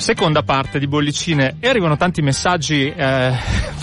seconda parte di bollicine e arrivano tanti messaggi eh,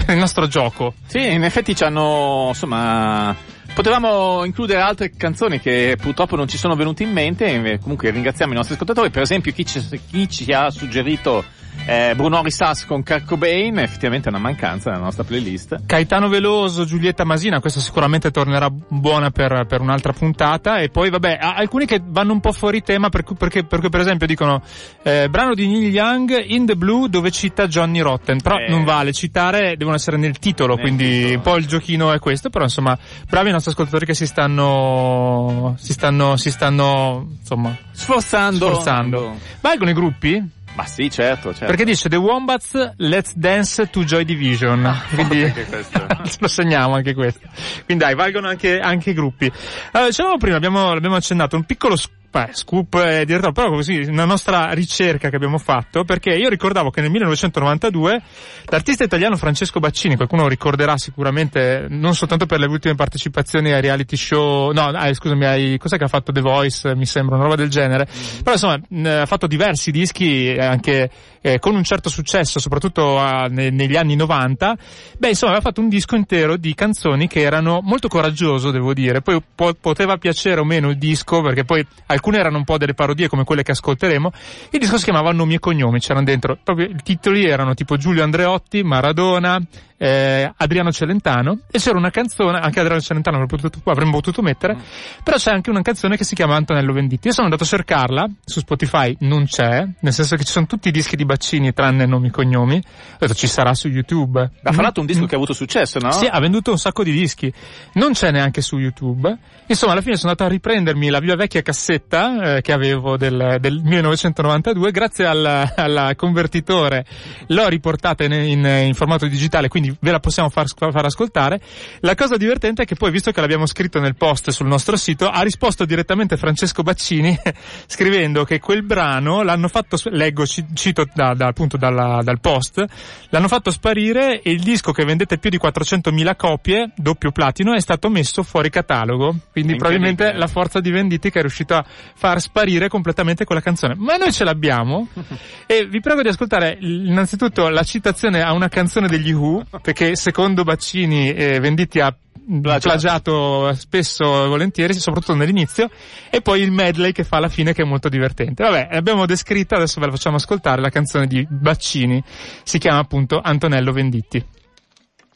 per il nostro gioco. Sì, in effetti ci hanno, insomma, potevamo includere altre canzoni che purtroppo non ci sono venute in mente, comunque ringraziamo i nostri ascoltatori, per esempio chi ci, chi ci ha suggerito eh, Bruno Risas con Kurt Cobain, effettivamente è una mancanza nella nostra playlist. Caetano Veloso, Giulietta Masina, questa sicuramente tornerà buona per, per un'altra puntata. E poi, vabbè, alcuni che vanno un po' fuori tema perché, perché, perché per esempio dicono eh, brano di Neil Young, In the Blue, dove cita Johnny Rotten. Però eh, non vale, citare devono essere nel titolo, nel quindi titolo. un po' il giochino è questo. Però insomma, bravi i nostri ascoltatori che si stanno, si stanno, si stanno, insomma, sforzando. sforzando. Valgono i gruppi? Ma sì, certo, certo. Perché dice The Wombats Let's Dance to Joy Division. Ah, Quindi lo segniamo anche questo. Quindi dai, valgono anche, anche i gruppi. Allora, dicevamo prima, abbiamo, l'abbiamo accennato, un piccolo beh, scoop eh, diretto, però così, una nostra ricerca che abbiamo fatto, perché io ricordavo che nel 1992 l'artista italiano Francesco Baccini, qualcuno ricorderà sicuramente, non soltanto per le ultime partecipazioni ai reality show, no, eh, scusami, ai, cos'è che ha fatto The Voice, mi sembra, una roba del genere, però insomma, ha fatto diversi dischi anche eh, con un certo successo, soprattutto a, ne, negli anni 90, beh, insomma, aveva fatto un disco intero di canzoni che erano molto coraggioso, devo dire, poi po- poteva piacere o meno il disco, perché poi alcune erano un po' delle parodie come quelle che ascolteremo. Il disco si chiamava Nomi e Cognomi, c'erano dentro, proprio i titoli erano tipo Giulio Andreotti, Maradona, eh, Adriano Celentano e c'era una canzone, anche Adriano Celentano avremmo potuto, avremmo potuto mettere, mm. però c'è anche una canzone che si chiama Antonello Venditti. Io sono andato a cercarla, su Spotify non c'è, nel senso che ci sono tutti i dischi di Baccini tranne nomi e cognomi, ho detto ci sarà su YouTube. Ha fatto un disco mm. che ha avuto successo, no? Sì, ha venduto un sacco di dischi, non c'è neanche su YouTube. Insomma, alla fine sono andato a riprendermi la mia vecchia cassetta eh, che avevo del, del 1992, grazie al, al convertitore l'ho riportata in, in, in formato digitale, quindi quindi ve la possiamo far, far, ascoltare. La cosa divertente è che poi, visto che l'abbiamo scritto nel post sul nostro sito, ha risposto direttamente Francesco Baccini scrivendo che quel brano l'hanno fatto, leggo, cito da, da, appunto dalla, dal post, l'hanno fatto sparire e il disco che vendete più di 400.000 copie, doppio platino, è stato messo fuori catalogo. Quindi probabilmente la forza di Venditti è riuscita a far sparire completamente quella canzone. Ma noi ce l'abbiamo e vi prego di ascoltare innanzitutto la citazione a una canzone degli Who perché secondo Baccini eh, Venditti ha plagiato spesso e volentieri, soprattutto nell'inizio, e poi il medley che fa alla fine che è molto divertente. Vabbè, l'abbiamo descritta, adesso ve la facciamo ascoltare, la canzone di Baccini, si chiama appunto Antonello Venditti.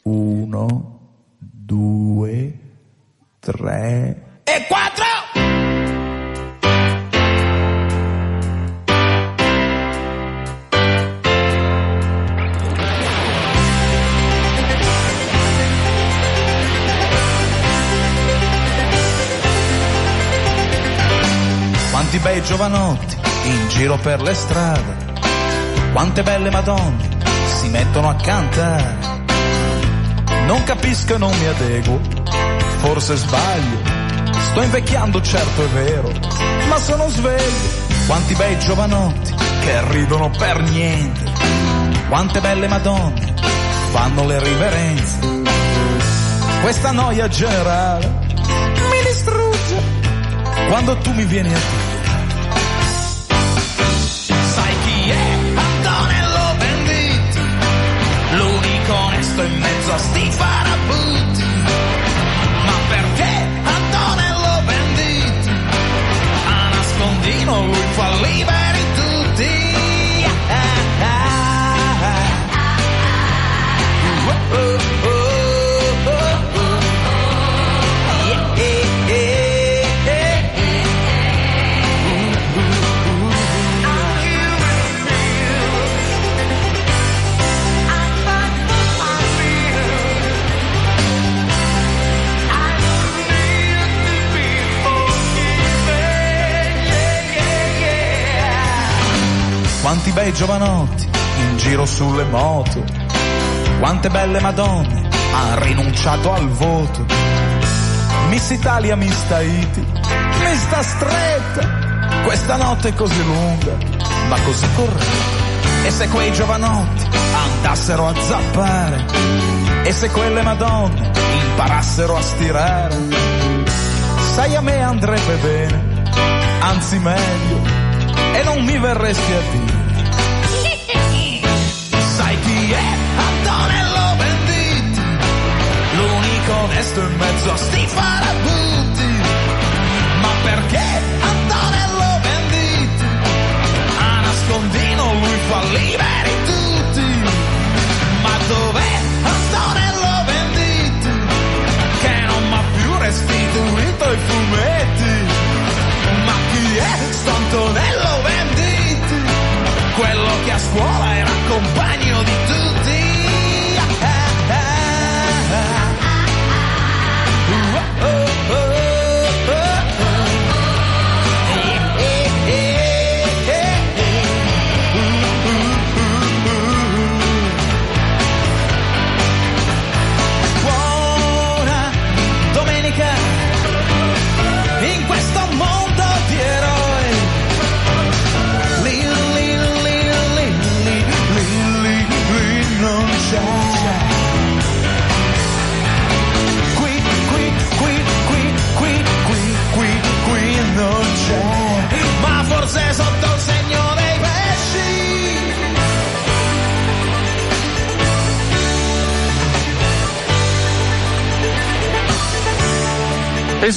Uno, due, tre e quattro! Quanti bei giovanotti in giro per le strade, quante belle madonne si mettono a cantare. Non capisco e non mi adeguo, forse sbaglio, sto invecchiando certo è vero, ma sono sveglio. Quanti bei giovanotti che ridono per niente, quante belle madonne fanno le riverenze. Questa noia generale mi distrugge quando tu mi vieni a dire sto in mezzo a sti farabutti. Ma perché Antonello Venditti? A nascondino lui falliva bei giovanotti in giro sulle moto, quante belle madonne hanno rinunciato al voto. Miss Italia, Miss Tahiti, mi sta stretta, questa notte è così lunga, ma così corretta. E se quei giovanotti andassero a zappare, e se quelle madonne imparassero a stirare, sai a me andrebbe bene, anzi meglio, e non mi verresti a dire resto in mezzo a sti farabutti. Ma perché Antonello Venditti? A nascondino lui fa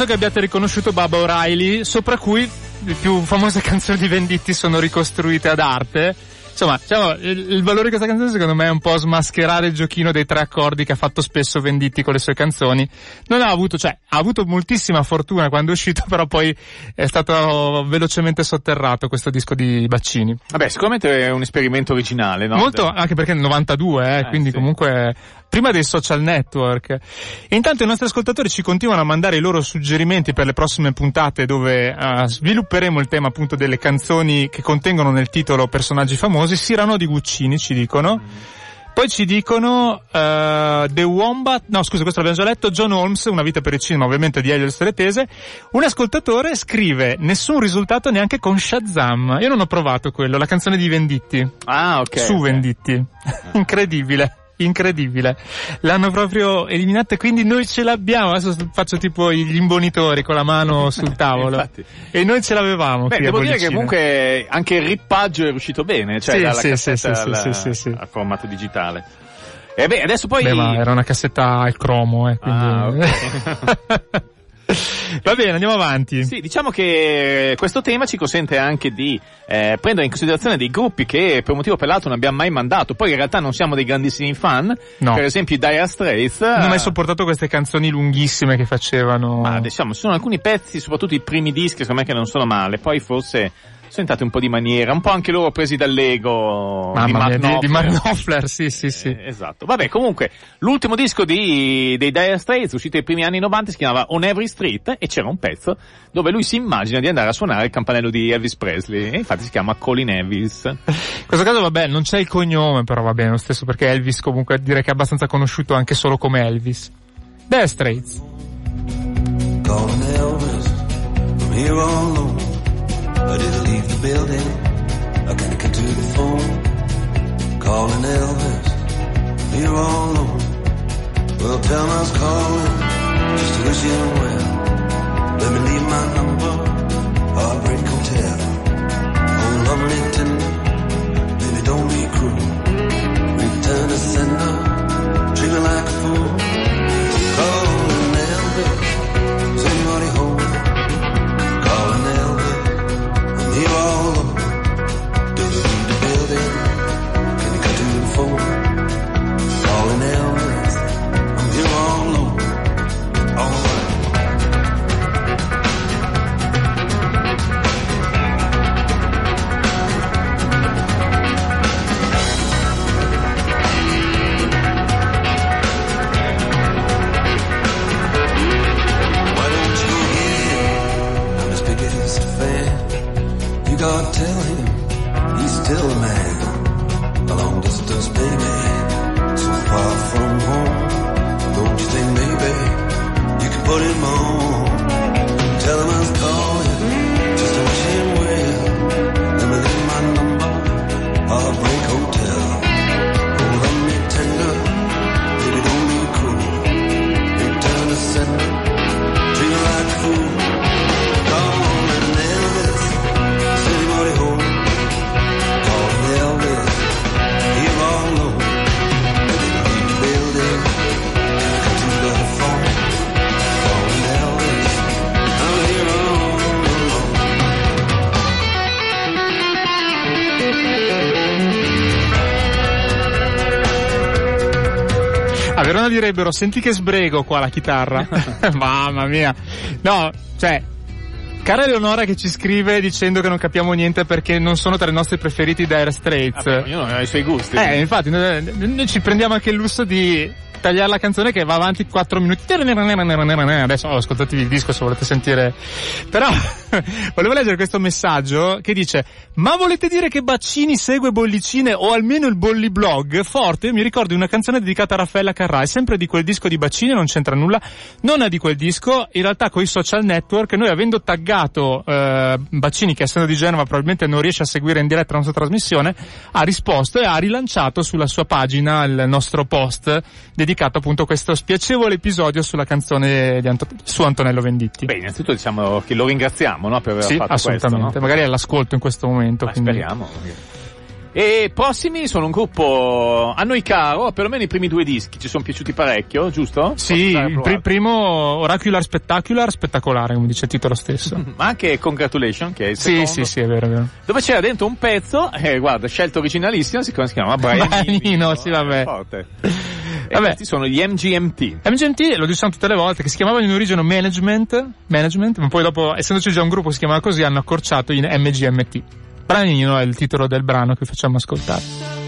Penso che abbiate riconosciuto Baba O'Reilly, sopra cui le più famose canzoni di Venditti sono ricostruite ad arte. Insomma, diciamo, il, il valore di questa canzone secondo me è un po' smascherare il giochino dei tre accordi che ha fatto spesso Venditti con le sue canzoni. Non ha avuto, cioè, ha avuto moltissima fortuna quando è uscito, però poi è stato velocemente sotterrato questo disco di Baccini. Vabbè, sicuramente è un esperimento originale, no? Molto, anche perché nel 92, eh, Eh, quindi sì. comunque prima dei social network. Intanto i nostri ascoltatori ci continuano a mandare i loro suggerimenti per le prossime puntate dove eh, svilupperemo il tema appunto delle canzoni che contengono nel titolo personaggi famosi. Cyrano di Guccini ci dicono. Poi ci dicono eh, The Wombat, no scusa questo l'abbiamo già letto, John Holmes, Una vita per il cinema ovviamente di Elio Tese. Un ascoltatore scrive nessun risultato neanche con Shazam. Io non ho provato quello, la canzone di Venditti Ah, ok. su ok. Venditti. Incredibile. Incredibile. L'hanno proprio eliminato e quindi noi ce l'abbiamo. Adesso faccio tipo gli imbonitori con la mano sul tavolo. E noi ce l'avevamo. Beh, devo dire che comunque anche il rippaggio è riuscito bene, cioè Sì, dalla sì, cassetta sì, sì, al, sì, sì, sì. al formato digitale. E beh, adesso poi... Beh, era una cassetta al cromo, eh, quindi... Ah, ok. Va bene, andiamo avanti. Sì, diciamo che questo tema ci consente anche di eh, prendere in considerazione dei gruppi che per un motivo o per l'altro non abbiamo mai mandato. Poi in realtà non siamo dei grandissimi fan. No. Per esempio i Dire Straits. Non ho mai eh, sopportato queste canzoni lunghissime che facevano. Ma diciamo, ci sono alcuni pezzi, soprattutto i primi dischi, secondo me che non sono male. Poi forse sono entrati un po' di maniera, un po' anche loro presi dall'ego di Mamma Mark mia, di, di. Mark Knopfler, sì, sì, sì. Eh, esatto. Vabbè, comunque, l'ultimo disco di, dei Dire Straits, uscito nei primi anni 90, si chiamava On Every Street e c'era un pezzo dove lui si immagina di andare a suonare il campanello di Elvis Presley e infatti si chiama Colin Elvis. In questo caso vabbè, non c'è il cognome, però va bene lo stesso perché Elvis comunque direi che è abbastanza conosciuto anche solo come Elvis. The Straits. Calling Elvis from here on low. I didn't leave the building. I gotta get to the phone. Calling Elvis here on low. Well, tell was calling just to wish him well. Let me leave my number. Heartbreak Hotel. Oh, lovely tender. Baby, don't be cruel. Return to sender. Direbbero, senti che sbrego qua la chitarra. Mamma mia. No, cioè, Cara Eleonora che ci scrive dicendo che non capiamo niente perché non sono tra i nostri preferiti Dire Straits. Vabbè, ognuno ha i suoi gusti. Eh, infatti, noi, noi ci prendiamo anche il lusso di tagliare la canzone che va avanti 4 minuti. Adesso oh, ascoltatevi il disco se volete sentire. Però volevo leggere questo messaggio che dice: Ma volete dire che Baccini segue Bollicine o almeno il Bolli blog? Forte, mi ricordo di una canzone dedicata a Raffaella Carrà, sempre di quel disco di Baccini, non c'entra nulla. Non è di quel disco, in realtà con i social network, noi avendo taggato eh, Baccini, che essendo di Genova probabilmente non riesce a seguire in diretta la nostra trasmissione, ha risposto e ha rilanciato sulla sua pagina il nostro post dedicato dedicato appunto questo spiacevole episodio sulla canzone Anto- su Antonello Venditti. Beh, innanzitutto diciamo che lo ringraziamo no, per aver sì, fatto assolutamente. questo. No? Magari è all'ascolto in questo momento. Ma quindi... speriamo. E prossimi sono un gruppo a noi caro, perlomeno i primi due dischi ci sono piaciuti parecchio, giusto? Sì, il pr- primo Oracular Spectacular, spettacolare, come dice il titolo stesso. Ma anche Congratulations, che è il sì, secondo. Sì, sì, è vero, è vero. Dove c'era dentro un pezzo, eh, guarda, scelto originalissimo, si chiama Brian Brianino, sì, vabbè. Forte. Vabbè. questi sono gli MGMT. MGMT, lo diciamo tutte le volte, che si chiamavano in origine Management, Management, ma poi dopo, essendoci già un gruppo che si chiamava così, hanno accorciato in MGMT. Branino è il titolo del brano che facciamo ascoltare.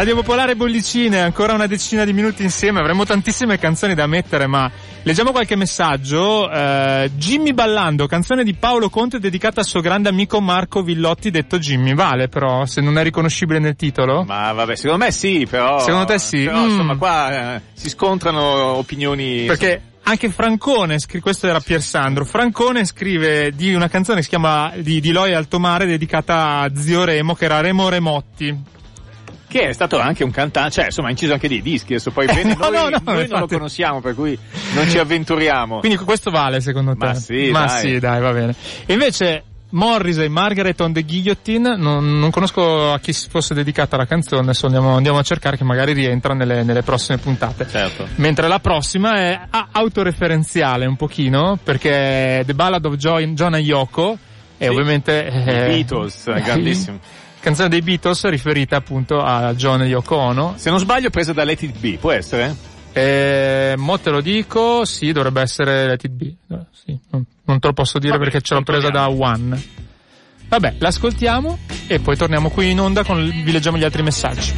Radio Popolare Bollicine, ancora una decina di minuti insieme, avremo tantissime canzoni da mettere, ma leggiamo qualche messaggio. Uh, Jimmy Ballando, canzone di Paolo Conte dedicata al suo grande amico Marco Villotti, detto Jimmy. Vale però, se non è riconoscibile nel titolo? Ma vabbè, secondo me sì, però... Secondo te sì? Però, mm. insomma, qua eh, si scontrano opinioni... Perché anche Francone, questo era Pier Sandro, Francone scrive di una canzone che si chiama di, di Loi Alto Mare dedicata a zio Remo che era Remo Remotti che è stato anche un cantante, cioè insomma ha inciso anche dei dischi, adesso poi bene, no, noi, no, no, noi non lo conosciamo per cui non ci avventuriamo. Quindi questo vale secondo te? Ma sì, Ma dai. sì, dai, va bene. E invece Morrissey, Margaret on the Guillotine, non, non, conosco a chi fosse dedicata la canzone, adesso andiamo, andiamo a cercare che magari rientra nelle, nelle prossime puntate. Certo. Mentre la prossima è autoreferenziale un pochino, perché The Ballad of John, John Yoko, e sì. ovviamente... Eh, Beatles, grandissimo. Canzone dei Beatles riferita appunto a John Yoko Ono. Se non sbaglio presa da Let It Be, può essere? Eh, mo te lo dico, sì, dovrebbe essere Let It Be. Sì, non, non te lo posso dire Vabbè, perché ce l'ho presa da One. Vabbè, l'ascoltiamo e poi torniamo qui in onda con vi leggiamo gli altri messaggi.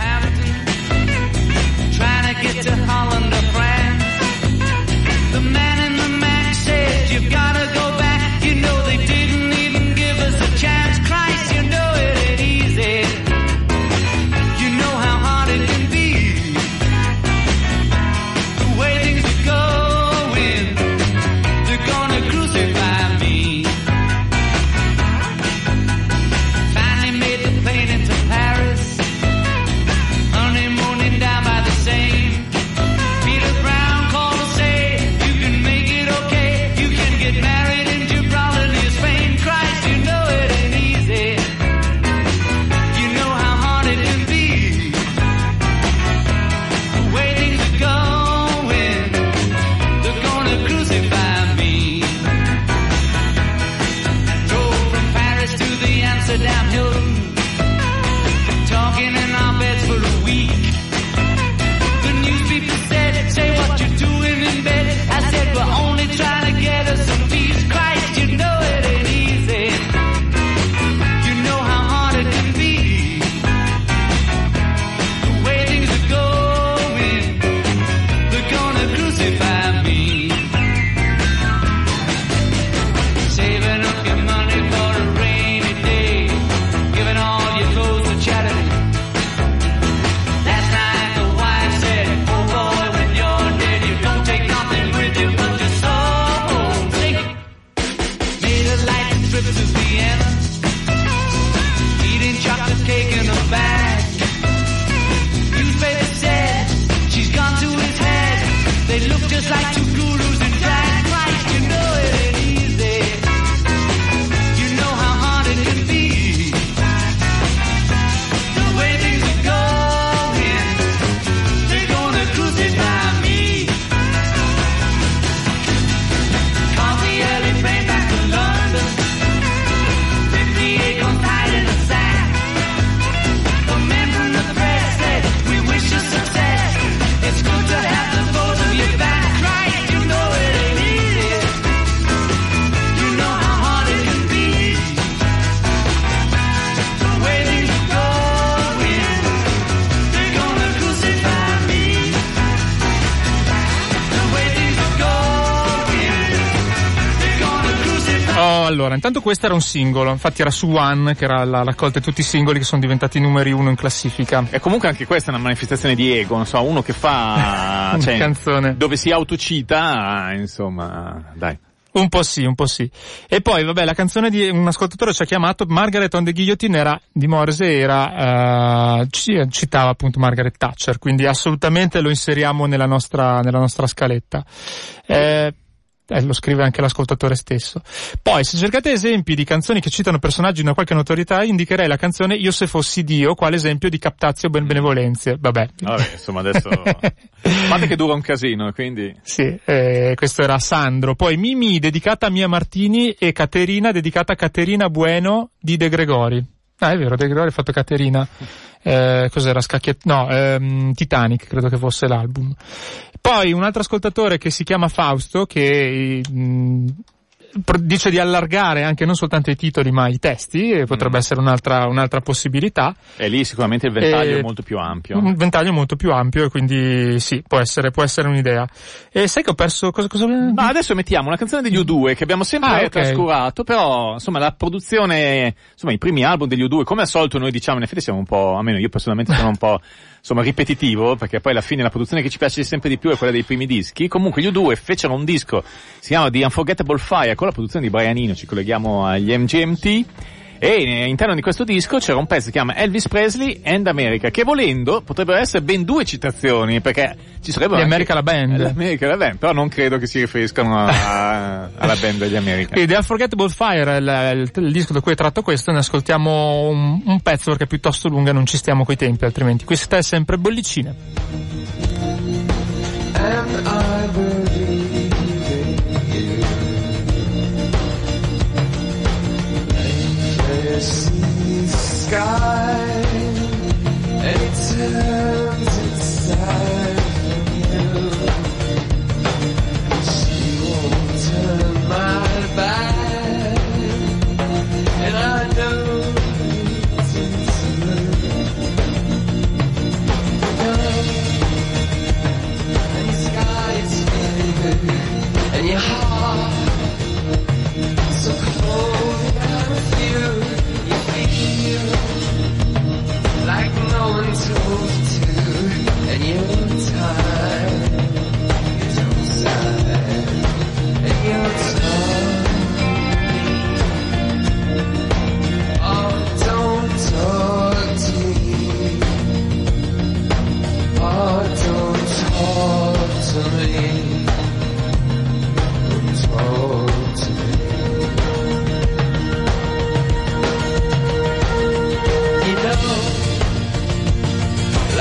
Allora, intanto questo era un singolo, infatti era su One, che era la raccolta di tutti i singoli che sono diventati numeri uno in classifica. E comunque anche questa è una manifestazione di ego, non so, uno che fa... cioè, canzone. Dove si autocita, insomma, dai. Un po' sì, un po' sì. E poi, vabbè, la canzone di un ascoltatore ci ha chiamato Margaret on the Guillotine era di Morse era, uh, ci, citava appunto Margaret Thatcher, quindi assolutamente lo inseriamo nella nostra, nella nostra scaletta. Eh, eh, lo scrive anche l'ascoltatore stesso. Poi, se cercate esempi di canzoni che citano personaggi di una qualche notorietà, indicherei la canzone Io se fossi Dio, quale esempio di captazio ben benevolenze. Vabbè. Vabbè, insomma, adesso... Guarda che dura un casino, quindi... Sì, eh, questo era Sandro. Poi Mimi, dedicata a Mia Martini, e Caterina, dedicata a Caterina Bueno di De Gregori. Ah, è vero, De Gregori ha fatto Caterina. Eh, cos'era? Scacchiet... No, ehm, Titanic, credo che fosse l'album. Poi un altro ascoltatore che si chiama Fausto, che mh, dice di allargare anche non soltanto i titoli ma i testi, potrebbe mm. essere un'altra, un'altra, possibilità. E lì sicuramente il ventaglio e è molto più ampio. Un ventaglio molto più ampio e quindi sì, può essere, può essere un'idea. E sai che ho perso cosa, cosa... Ma adesso mettiamo una canzone degli U2 che abbiamo sempre ah, okay. trascurato, però insomma la produzione, insomma i primi album degli U2, come al solito noi diciamo, in effetti siamo un po', almeno io personalmente sono un po' insomma ripetitivo, perché poi alla fine la produzione che ci piace sempre di più è quella dei primi dischi. Comunque gli U2 fecero un disco, si chiama The Unforgettable Fire, con la produzione di Brian Eno, ci colleghiamo agli MGMT, e all'interno di questo disco c'era un pezzo che si chiama Elvis Presley and America, che volendo potrebbero essere ben due citazioni, perché ci sarebbero Di America la band. L'America la band, però non credo che si riferiscano a, alla band degli America. E The Unforgettable Fire, il, il, il, disco da cui è tratto questo, ne ascoltiamo un, un pezzo perché è piuttosto lunga, non ci stiamo coi tempi altrimenti. Questa è sempre bollicine. And I believe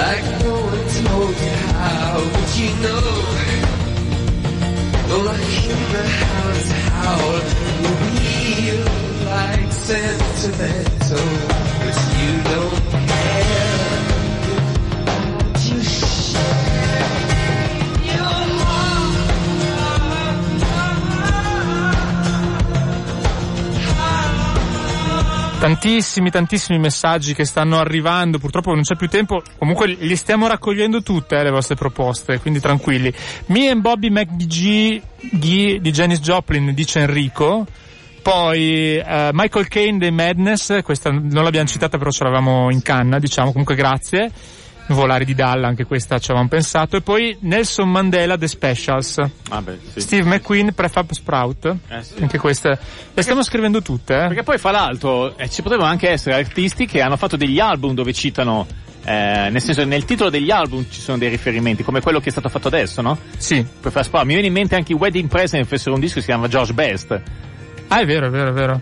Like no one told you how Would you know? Well, I hear the hounds howl You feel like sentimental But you don't tantissimi, tantissimi messaggi che stanno arrivando, purtroppo non c'è più tempo, comunque li stiamo raccogliendo tutte eh, le vostre proposte, quindi tranquilli. Me and Bobby McGee di Janis Joplin, dice Enrico. Poi uh, Michael Kane dei Madness, questa non l'abbiamo citata però ce l'avevamo in canna, diciamo, comunque grazie. Volare di Dalla, anche questa ci avevamo pensato. E poi Nelson Mandela The Specials. Ah beh, sì, Steve McQueen Prefab Sprout. Eh, sì. Anche queste. Le stiamo scrivendo tutte, eh? Perché poi fra l'altro eh, ci potrebbero anche essere artisti che hanno fatto degli album dove citano eh, nel senso nel titolo degli album ci sono dei riferimenti come quello che è stato fatto adesso no? Sì per far sparo mi viene in mente anche i Wedding Present fecero un disco che si chiama George Best ah è vero è vero è vero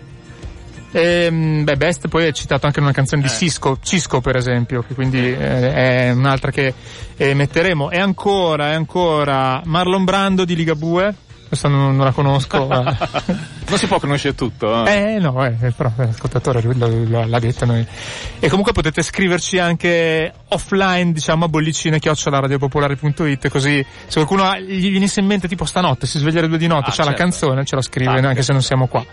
e, ehm, beh, Best poi è citato anche in una canzone di eh. Cisco, Cisco per esempio, che quindi eh, è un'altra che eh, metteremo. E ancora, e ancora Marlon Brando di Ligabue questa non, non la conosco. non si può conoscere tutto. Eh, eh no, eh, però l'ascoltatore l'ha detto noi. E comunque potete scriverci anche offline, diciamo, a bollicine radiopopolare.it così se qualcuno gli venisse in mente tipo stanotte, si sveglia alle due di notte, ah, c'ha certo. la canzone, ce la scrive, ah, anche se non siamo qua.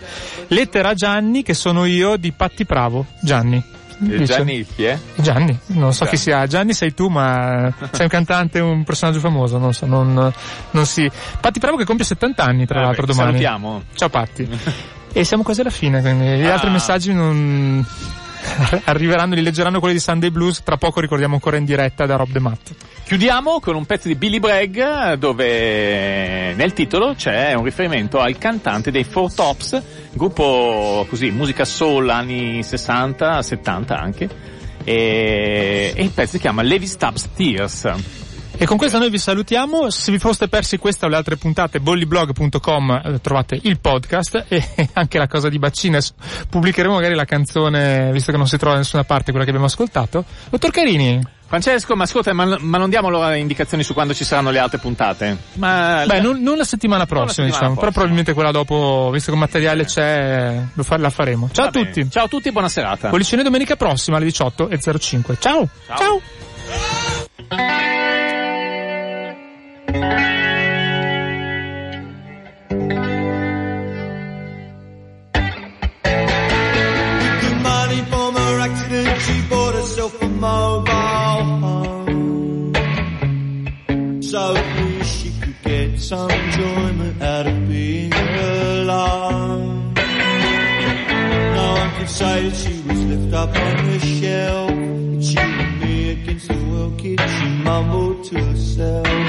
Lettera a Gianni, che sono io di Patti Bravo. Gianni. Dice. Gianni chi è? Gianni, non so Gianni. chi sia. Gianni sei tu, ma sei un cantante, un personaggio famoso, non so, non, non si... Patti Bravo che compie 70 anni, tra ah, l'altro, beh, domani. Salutiamo. Ciao Patti. e siamo quasi alla fine, quindi gli ah. altri messaggi non... arriveranno, li leggeranno quelli di Sunday Blues, tra poco ricordiamo ancora in diretta da Rob The Matt. Chiudiamo con un pezzo di Billy Bragg dove nel titolo c'è un riferimento al cantante dei Four Tops, gruppo così, musica soul anni 60, 70 anche, e, e il pezzo si chiama Levi Stubbs Tears. E con questo noi vi salutiamo. Se vi foste persi questa o le altre puntate, bolliblog.com eh, trovate il podcast e anche la cosa di Baccines. Pubblicheremo magari la canzone, visto che non si trova da nessuna parte quella che abbiamo ascoltato. Dottor Carini. Francesco, ma ascolta, ma, ma, non diamo allora indicazioni su quando ci saranno le altre puntate? Ma, Beh, non, non, la settimana prossima, la settimana diciamo, prossima. però probabilmente quella dopo, visto che il materiale c'è, fa, la faremo. Ciao Va a bene. tutti. Ciao a tutti e buona serata. Bollicine domenica prossima alle 18.05. Ciao. Ciao. Ciao. Mobile home. So at least she could get some enjoyment out of being alone. No one could say that she was left up on the shelf. She and me against the world she mumbled to herself.